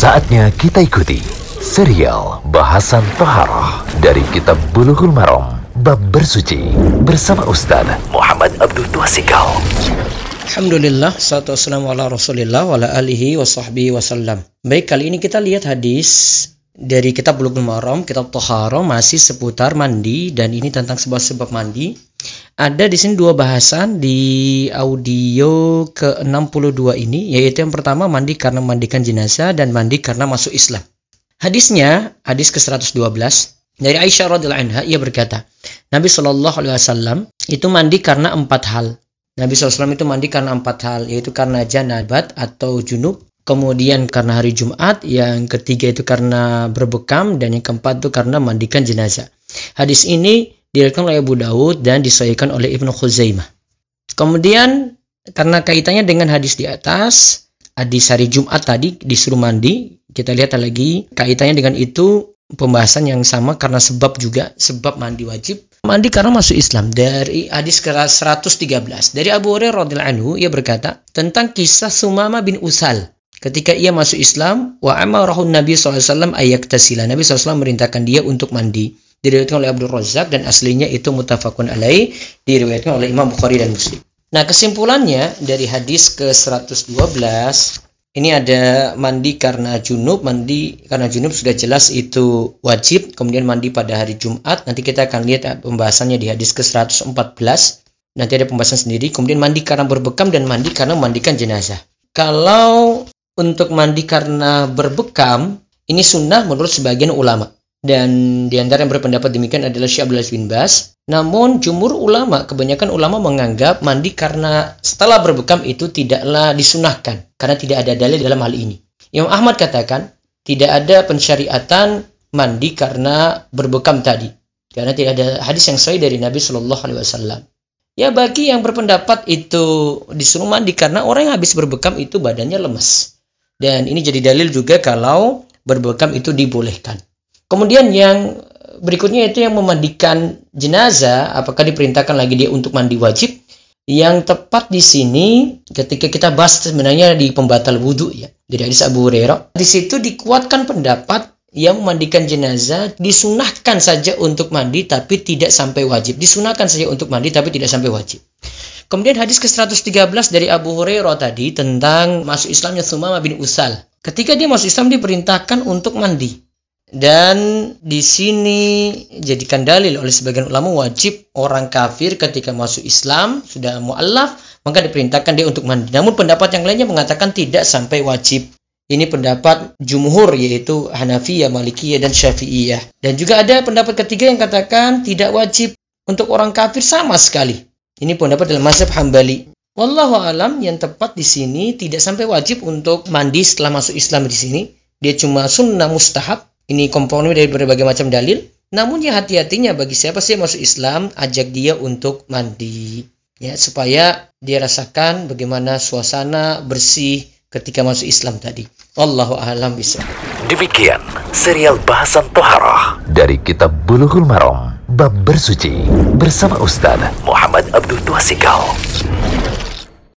Saatnya kita ikuti serial bahasan Toharoh dari Kitab Bulughul Maram Bab Bersuci bersama Ustaz Muhammad Abdul Tuasikal. Alhamdulillah, salatu wassalamu ala rasulillah wa ala alihi wa sahbihi wasallam. Baik, kali ini kita lihat hadis dari kitab Bulughul Maram, kitab Toharo masih seputar mandi dan ini tentang sebuah sebab mandi. Ada di sini dua bahasan di audio ke-62 ini, yaitu yang pertama mandi karena mandikan jenazah dan mandi karena masuk Islam. Hadisnya, hadis ke-112 dari Aisyah radhiyallahu anha ia berkata, Nabi wasallam itu mandi karena empat hal. Nabi SAW itu mandi karena empat hal, yaitu karena janabat atau junub, kemudian karena hari Jumat, yang ketiga itu karena berbekam, dan yang keempat itu karena mandikan jenazah. Hadis ini diriwayatkan oleh Abu Dawud dan disahihkan oleh Ibnu Khuzaimah. Kemudian karena kaitannya dengan hadis di atas, hadis hari Jumat tadi disuruh mandi, kita lihat lagi kaitannya dengan itu pembahasan yang sama karena sebab juga sebab mandi wajib. Mandi karena masuk Islam. Dari hadis ke 113 dari Abu Hurairah radhiyallahu anhu ia berkata tentang kisah Sumama bin Usal. Ketika ia masuk Islam wa amarahu Nabi SAW ayaktasila Nabi SAW merintahkan dia untuk mandi diriwayatkan oleh Abdul Razak dan aslinya itu mutafakun alaih diriwayatkan oleh Imam Bukhari dan Muslim nah kesimpulannya dari hadis ke 112 ini ada mandi karena junub, mandi karena junub sudah jelas itu wajib, kemudian mandi pada hari Jumat. Nanti kita akan lihat pembahasannya di hadis ke-114. Nanti ada pembahasan sendiri. Kemudian mandi karena berbekam dan mandi karena mandikan jenazah. Kalau untuk mandi karena berbekam, ini sunnah menurut sebagian ulama. Dan di antara yang berpendapat demikian adalah Syekh Abdullah bin Bas. Namun jumur ulama, kebanyakan ulama menganggap mandi karena setelah berbekam itu tidaklah disunahkan. Karena tidak ada dalil dalam hal ini. Imam Ahmad katakan, tidak ada pensyariatan mandi karena berbekam tadi. Karena tidak ada hadis yang sahih dari Nabi Shallallahu Alaihi Wasallam. Ya bagi yang berpendapat itu disuruh mandi karena orang yang habis berbekam itu badannya lemas. Dan ini jadi dalil juga kalau berbekam itu dibolehkan. Kemudian yang berikutnya itu yang memandikan jenazah, apakah diperintahkan lagi dia untuk mandi wajib? Yang tepat di sini ketika kita bahas sebenarnya di pembatal wudhu ya. Jadi hadis Abu Hurairah. Di situ dikuatkan pendapat yang memandikan jenazah disunahkan saja untuk mandi tapi tidak sampai wajib. Disunahkan saja untuk mandi tapi tidak sampai wajib. Kemudian hadis ke-113 dari Abu Hurairah tadi tentang masuk Islamnya Sumama bin Usal. Ketika dia masuk Islam diperintahkan untuk mandi. Dan di sini jadikan dalil oleh sebagian ulama wajib orang kafir ketika masuk Islam sudah mu'allaf maka diperintahkan dia untuk mandi. Namun pendapat yang lainnya mengatakan tidak sampai wajib. Ini pendapat jumhur yaitu Hanafiyah, Malikiyah dan Syafi'iyah. Dan juga ada pendapat ketiga yang katakan tidak wajib untuk orang kafir sama sekali. Ini pendapat dalam mazhab Hambali. Wallahu alam yang tepat di sini tidak sampai wajib untuk mandi setelah masuk Islam di sini. Dia cuma sunnah mustahab ini komponen dari berbagai macam dalil. Namun ya hati-hatinya bagi siapa sih masuk Islam, ajak dia untuk mandi. Ya, supaya dia rasakan bagaimana suasana bersih ketika masuk Islam tadi. Allahu a'lam bisa. Demikian serial bahasan Toharah dari Kitab Bulughul Maram Bab Bersuci bersama Ustaz Muhammad Abdul Tuasikal.